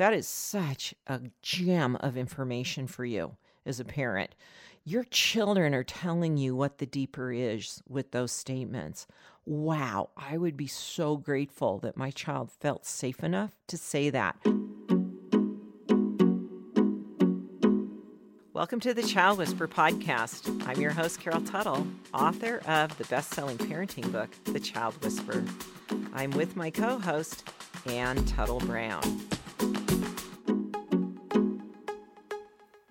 that is such a gem of information for you as a parent. Your children are telling you what the deeper is with those statements. Wow, I would be so grateful that my child felt safe enough to say that. Welcome to the Child Whisperer podcast. I'm your host, Carol Tuttle, author of the best selling parenting book, The Child Whisperer. I'm with my co host, Anne Tuttle Brown.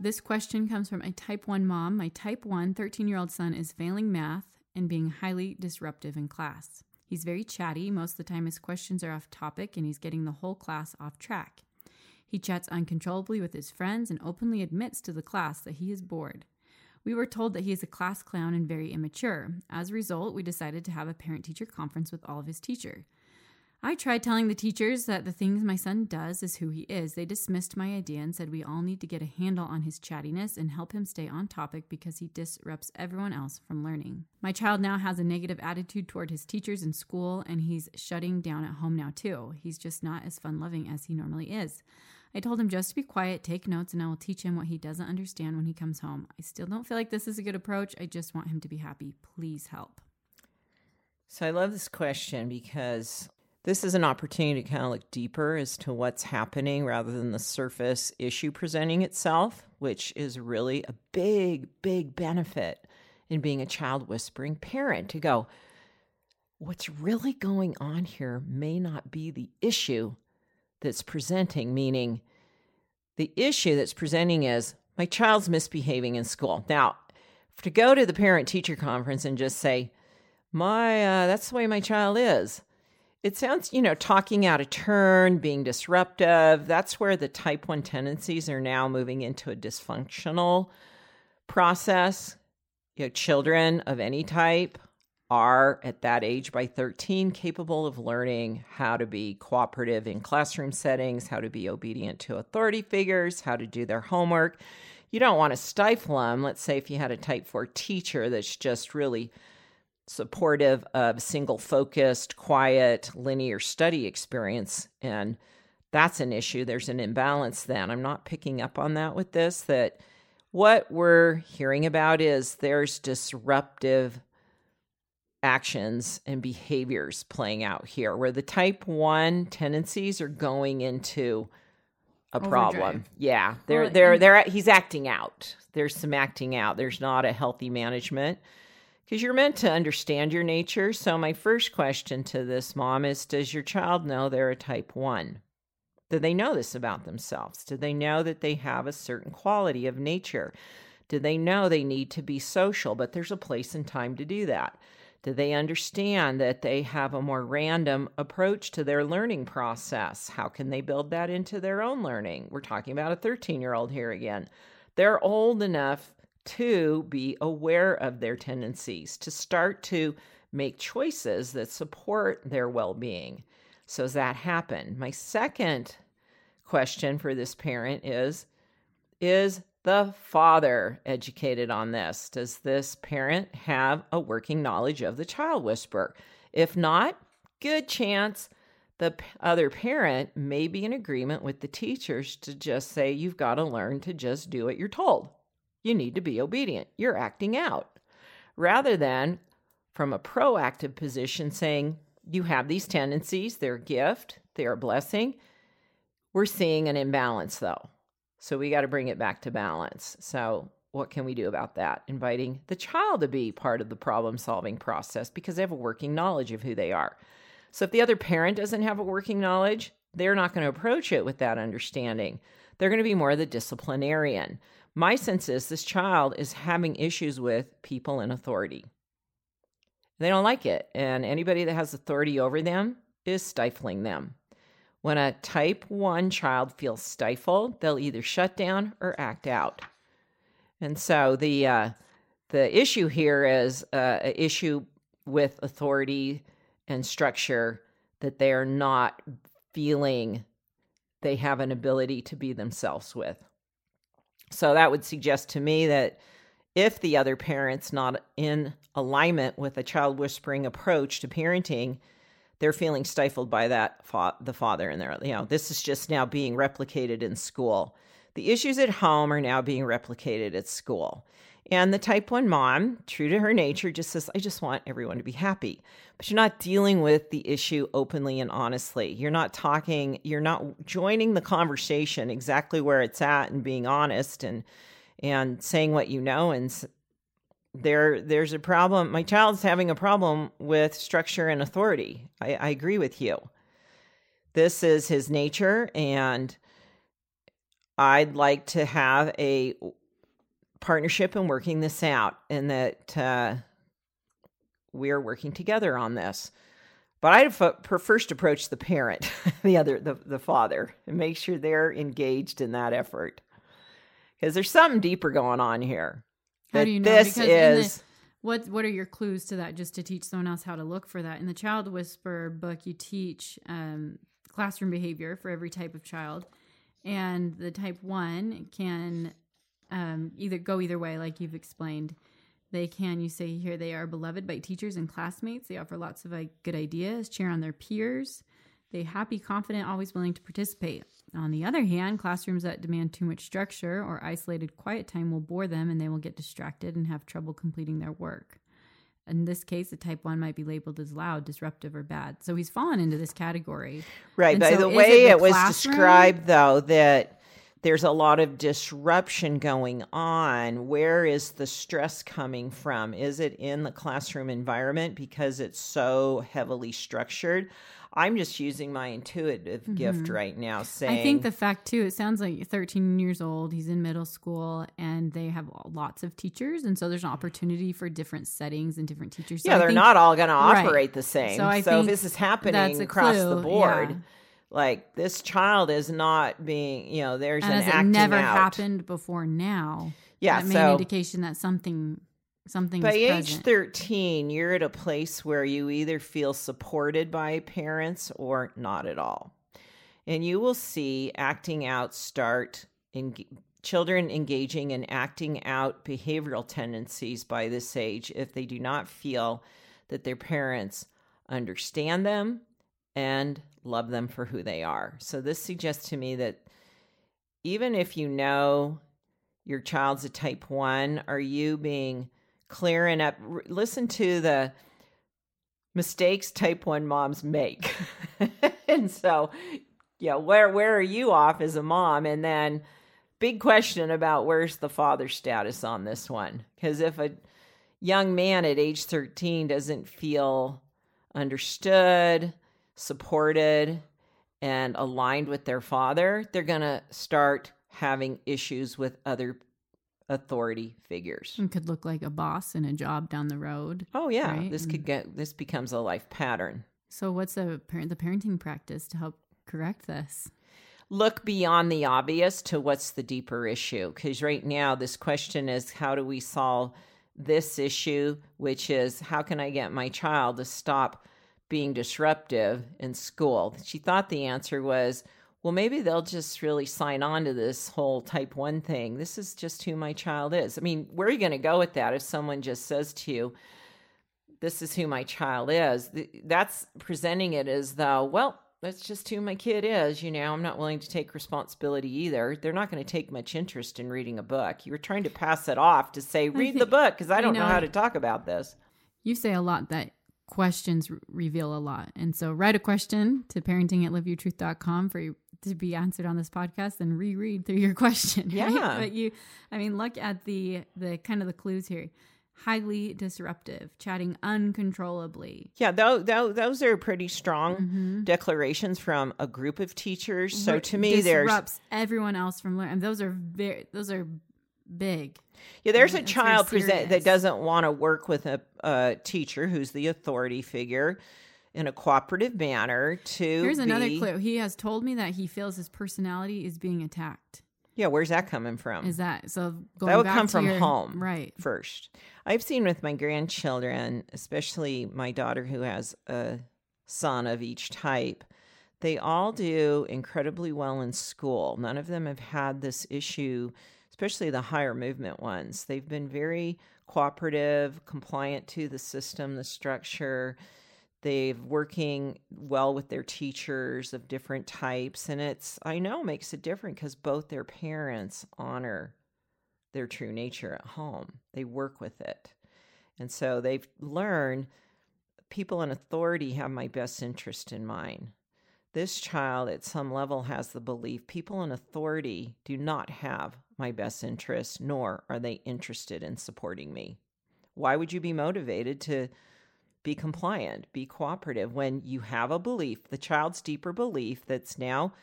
This question comes from a type 1 mom. My type 1 13 year old son is failing math and being highly disruptive in class. He's very chatty. Most of the time, his questions are off topic and he's getting the whole class off track. He chats uncontrollably with his friends and openly admits to the class that he is bored. We were told that he is a class clown and very immature. As a result, we decided to have a parent teacher conference with all of his teacher. I tried telling the teachers that the things my son does is who he is. They dismissed my idea and said we all need to get a handle on his chattiness and help him stay on topic because he disrupts everyone else from learning. My child now has a negative attitude toward his teachers in school and he's shutting down at home now too. He's just not as fun loving as he normally is. I told him just to be quiet, take notes, and I will teach him what he doesn't understand when he comes home. I still don't feel like this is a good approach. I just want him to be happy. Please help. So I love this question because this is an opportunity to kind of look deeper as to what's happening rather than the surface issue presenting itself, which is really a big, big benefit in being a child whispering parent to go, what's really going on here may not be the issue that's presenting, meaning the issue that's presenting is my child's misbehaving in school. Now, to go to the parent teacher conference and just say, my, uh, that's the way my child is. It sounds, you know, talking out of turn, being disruptive. That's where the type 1 tendencies are now moving into a dysfunctional process. You know, children of any type are at that age by 13 capable of learning how to be cooperative in classroom settings, how to be obedient to authority figures, how to do their homework. You don't want to stifle them. Let's say if you had a type 4 teacher that's just really supportive of single focused, quiet, linear study experience and that's an issue. There's an imbalance then. I'm not picking up on that with this that what we're hearing about is there's disruptive actions and behaviors playing out here where the type 1 tendencies are going into a problem. Yeah, they're they're they're he's acting out. There's some acting out. There's not a healthy management because you're meant to understand your nature. So my first question to this mom is does your child know they're a type 1? Do they know this about themselves? Do they know that they have a certain quality of nature? Do they know they need to be social, but there's a place and time to do that? Do they understand that they have a more random approach to their learning process? How can they build that into their own learning? We're talking about a 13 year old here again. They're old enough to be aware of their tendencies, to start to make choices that support their well being. So, does that happen? My second question for this parent is Is the father educated on this? Does this parent have a working knowledge of the child whisperer? If not, good chance the other parent may be in agreement with the teachers to just say, you've got to learn to just do what you're told. You need to be obedient. You're acting out. Rather than from a proactive position saying, you have these tendencies, they're a gift, they're a blessing. We're seeing an imbalance though. So we got to bring it back to balance. So, what can we do about that? Inviting the child to be part of the problem solving process because they have a working knowledge of who they are. So, if the other parent doesn't have a working knowledge, they're not going to approach it with that understanding. They're going to be more of the disciplinarian. My sense is this child is having issues with people in authority. They don't like it. And anybody that has authority over them is stifling them. When a type 1 child feels stifled, they'll either shut down or act out. And so the uh, the issue here is uh, an issue with authority and structure that they are not feeling they have an ability to be themselves with. So that would suggest to me that if the other parent's not in alignment with a child whispering approach to parenting, they're feeling stifled by that fa- the father and they're you know this is just now being replicated in school. The issues at home are now being replicated at school and the type 1 mom true to her nature just says i just want everyone to be happy. But you're not dealing with the issue openly and honestly. You're not talking you're not joining the conversation exactly where it's at and being honest and and saying what you know and there there's a problem my child's having a problem with structure and authority. I, I agree with you. This is his nature and i'd like to have a partnership in working this out and that uh, we're working together on this but i'd f- first approach the parent the other the, the father and make sure they're engaged in that effort because there's something deeper going on here how do you know? This is. The, what What are your clues to that? Just to teach someone else how to look for that. In the Child Whisperer book, you teach um, classroom behavior for every type of child, and the type one can um, either go either way, like you've explained. They can, you say here, they are beloved by teachers and classmates. They offer lots of like, good ideas, cheer on their peers. They happy, confident, always willing to participate. On the other hand, classrooms that demand too much structure or isolated quiet time will bore them and they will get distracted and have trouble completing their work. In this case, the type 1 might be labeled as loud, disruptive, or bad. So he's fallen into this category. Right. And By so the way, it it, was described, though, that there's a lot of disruption going on. Where is the stress coming from? Is it in the classroom environment because it's so heavily structured? I'm just using my intuitive gift right now, saying Mm-hmm. I think the fact too, it sounds like 13 years old. He's in middle school, and they have lots of teachers, and so there's an opportunity for different settings and different teachers. So yeah, I they're think- not all going to Right. operate the same. So So, I if think this is happening across the board, yeah. Like this child is not being, you know, there's and an acting never out. happened before now, Yeah, that may so- indication that something something By age present. 13, you're at a place where you either feel supported by parents or not at all. And you will see acting out start in children engaging in acting out behavioral tendencies by this age if they do not feel that their parents understand them and love them for who they are. So this suggests to me that even if you know your child's a type 1, are you being clear and up listen to the mistakes type 1 moms make. and so, yeah, where where are you off as a mom and then big question about where's the father status on this one because if a young man at age 13 doesn't feel understood, supported, and aligned with their father, they're going to start having issues with other authority figures. It could look like a boss in a job down the road. Oh yeah, Right, this could get this becomes a life pattern. So, what's the parent the parenting practice to help correct this? Look beyond the obvious to what's the deeper issue because right now this question is how do we solve this issue which is how can I get my child to stop being disruptive in school. She thought the answer was well, maybe they'll just really sign on to this whole type one thing. This is just who my child is. I mean, where are you going to go with that if someone just says to you, this is who my child is? That's presenting it as though, well, that's just who my kid is. You know, I'm not willing to take responsibility either. They're not going to take much interest in reading a book. You were trying to pass it off to say, read the book because I don't know know, how to talk about this. You say a lot that questions reveal a lot. And so write a question to parenting at liveyourtruth.com for you to be answered on this podcast and reread through your question. right? Yeah. But you I mean look at the the kind of the clues here. Highly disruptive, chatting uncontrollably. Yeah, those, those are pretty strong mm-hmm. declarations from a group of teachers. So to me, there's disrupts everyone else from learning. Those are very those are big. yeah, there's a child present that doesn't want to work with a, a teacher who's the authority figure in a cooperative manner. To Here's another clue. He has told me that he feels his personality is being attacked. Yeah, where's that coming from? Is that so? Going that would come from your- home, right? First, I've seen with my grandchildren, especially my daughter who has a son of each type. They all do incredibly well in school. None of them have had this issue, especially the higher movement ones. They've been very cooperative, compliant to the system, the structure. They've working well with their teachers of different types. And it's, I know, makes it different because both their parents honor their true nature at home. They work with it. And so they've learned people in authority have my best interest in mind. This child, at some level, has the belief people in authority do not have my best interest, nor are they interested in supporting me. Why would you be motivated to be compliant, be cooperative when you have a belief, the child's deeper belief that's now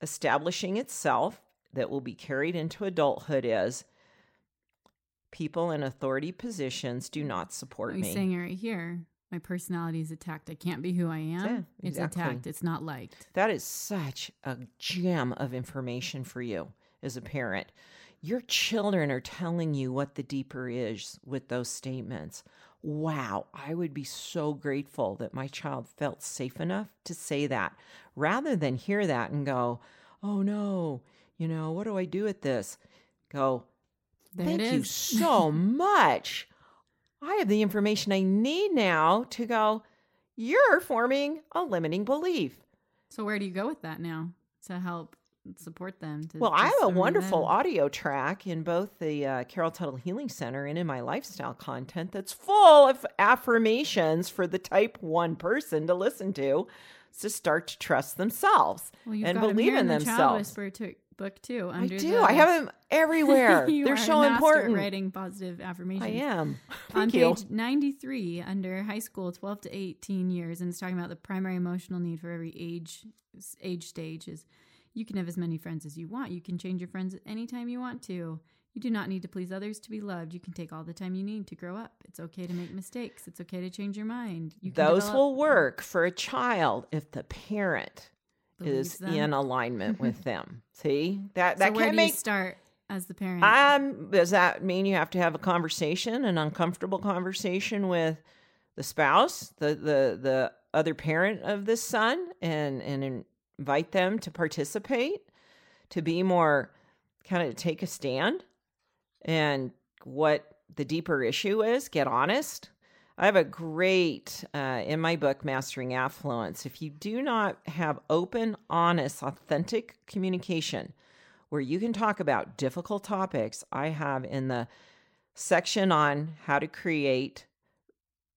establishing itself that will be carried into adulthood is people in authority positions do not support me. You're me. saying it right here. My personality is attacked. I can't be who I am. Yeah, It's attacked. It's not liked. That is such a gem of information for you as a parent. Your children are telling you what the deeper is with those statements. Wow, I would be so grateful that my child felt safe enough to say that rather than hear that and go, oh no, you know, what do I do with this? Go, There thank you so much. I have the information I need now to go, you're forming a limiting belief. So where do you go with that now to help support them? To Well, I have a wonderful that? audio track in both the uh, Carol Tuttle Healing Center and in my lifestyle content that's full of affirmations for the type one person to listen to to start to trust themselves Well, and believe in the themselves. Whisperer to- book too. I do. the- I have them everywhere. They're so important. Writing positive affirmations. I am. on you. page 93 under high school 12 to 18 years and it's talking about the primary emotional need for every age age stage is you can have as many friends as you want you can change your friends at any time you want to you do not need to please others to be loved you can take all the time you need to grow up it's okay to make mistakes it's okay to change your mind you can Those develop- will work for a child if the parent is them. in alignment with them. See that so that where can do make start as the parent Um, does that mean you have to have a conversation, an uncomfortable conversation with the spouse, the the the other parent of this son, and and invite them to participate, to be more kind of take a stand, and what the deeper issue is, get honest. I have a great uh, in my book, Mastering Affluence. If you do not have open, honest, authentic communication where you can talk about difficult topics, I have in the section on how to create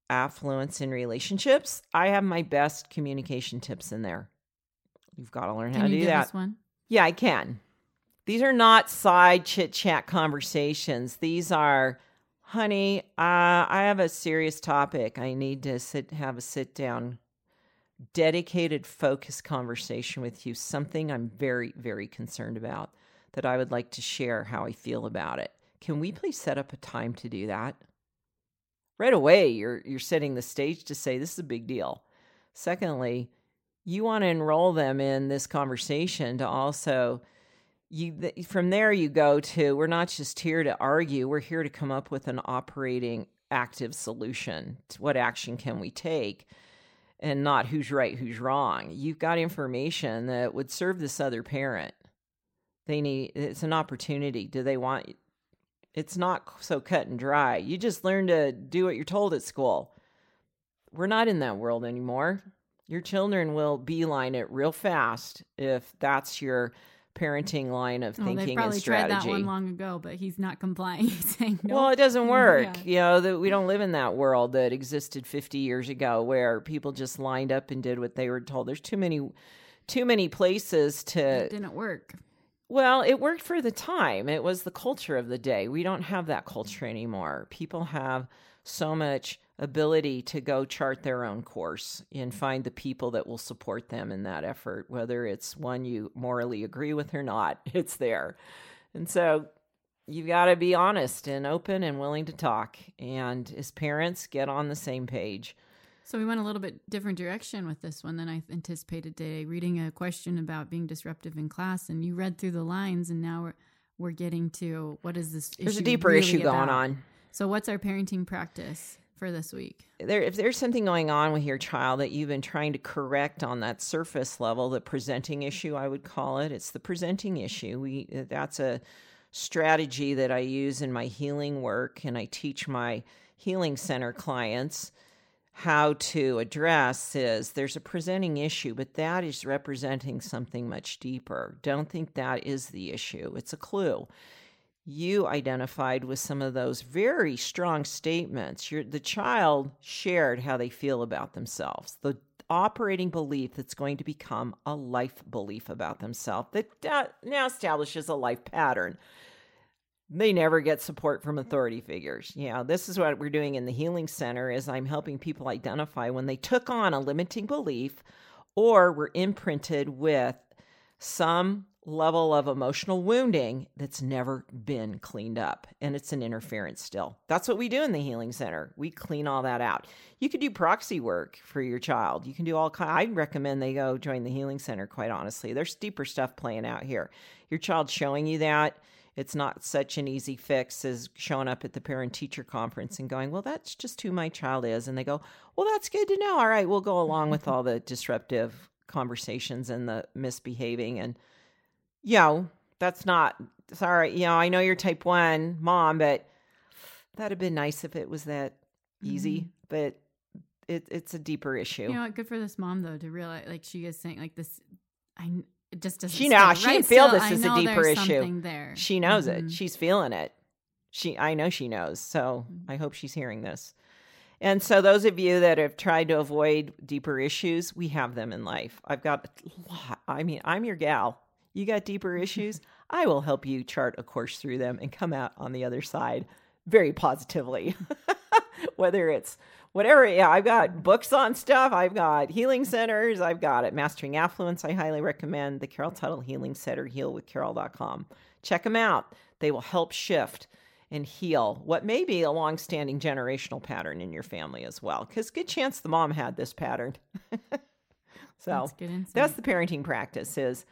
affluence in relationships, I have my best communication tips in there. You've got to learn can how to you do that. one Yeah, I can. These are not side chit chat conversations. These are, honey, uh, I have a serious topic. I need to sit have a sit down, dedicated, focused conversation with you. Something I'm very, very concerned about that I would like to share how I feel about it. Can we please set up a time to do that? Right away, you're you're setting the stage to say this is a big deal. Secondly, you want to enroll them in this conversation to also you from there you go to we're not just here to argue we're here to come up with an operating active solution what action can we take and not who's right who's wrong. You've got information that would serve this other parent. They need it's an opportunity. Do they want it's not so cut and dry. You just learn to do what you're told at school. We're not in that world anymore. Your children will beeline it real fast if that's your parenting line of oh, thinking probably and tried strategy. that one long ago but he's not complying he's saying no Well, it doesn't work. Yeah. You know, that we don't live in that world that existed 50 years ago where people just lined up and did what they were told. There's too many too many places to. it didn't work Well, it worked for the time. It was the culture of the day. We don't have that culture anymore. People have so much ability to go chart their own course and mm. find the people that will support them in that effort, whether it's one you morally agree with or not, it's there. And so you've got to be honest and open and willing to talk. And as parents, get on the same page. So we went a little bit different direction with this one than I anticipated today. Reading a question about being disruptive in class, and you read through the lines, and now we're we're getting to what is this? There's a deeper really issue going about? on. So what's our parenting practice for this week? there if there's something going on with your child that you've been trying to correct on that surface level the presenting issue i would call it it's the presenting issue we that's a strategy that i use in my healing work and i teach my healing center clients how to address is there's a presenting issue, but that is representing something much deeper. Don't think that is the issue, it's a clue. You identified with some of those very strong statements. The child shared how they feel about themselves, the operating belief that's going to become a life belief about themselves that now establishes a life pattern they never get support from authority figures. Yeah, this is what we're doing in the healing center is I'm helping people identify when they took on a limiting belief or were imprinted with some level of emotional wounding that's never been cleaned up and it's an interference still. That's what we do in the healing center. We clean all that out. You could do proxy work for your child. You can do all kind I'd recommend they go join the healing center quite honestly. There's deeper stuff playing out here. Your child showing you that it's not such an easy fix as showing up at the parent teacher conference and going, well, that's just who my child is. And they go, well, that's good to know. All right, we'll go along with all the disruptive conversations and the misbehaving. And, know, that's not, sorry, you know, I know you're type one mom, but that'd have been nice if it was that easy. Mm-hmm. But it, it's a deeper issue. You know what? Good for this mom, though, to realize, like, she is saying, like, this, I, it just doesn't. She knows. She right. feel Still, this is a deeper issue. There. She knows mm-hmm. it. She's feeling it. She, I know she knows. So mm-hmm. I hope she's hearing this. And so, those of you that have tried to avoid deeper issues, we have them in life. I've got a lot. I mean, I'm your gal. You got deeper issues? I will help you chart a course through them and come out on the other side very positively. Whether it's whatever. Yeah, I've got books on stuff. I've got healing centers. I've got it. Mastering Affluence, I highly recommend the Carol Tuttle Healing Center, healwithcarol.com. Check them out. They will help shift and heal what may be a long-standing generational pattern in your family as well. Because good chance the mom had this pattern. so that's, that's the parenting practice is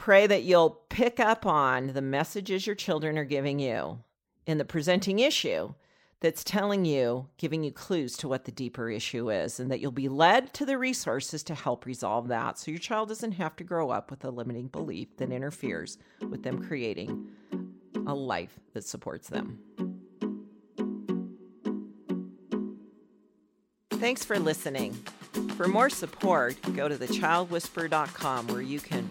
pray that you'll pick up on the messages your children are giving you in the presenting issue that's telling you, giving you clues to what the deeper issue is, and that you'll be led to the resources to help resolve that. So your child doesn't have to grow up with a limiting belief that interferes with them creating a life that supports them. Thanks for listening. For more support, go to thechildwhisperer.com where you can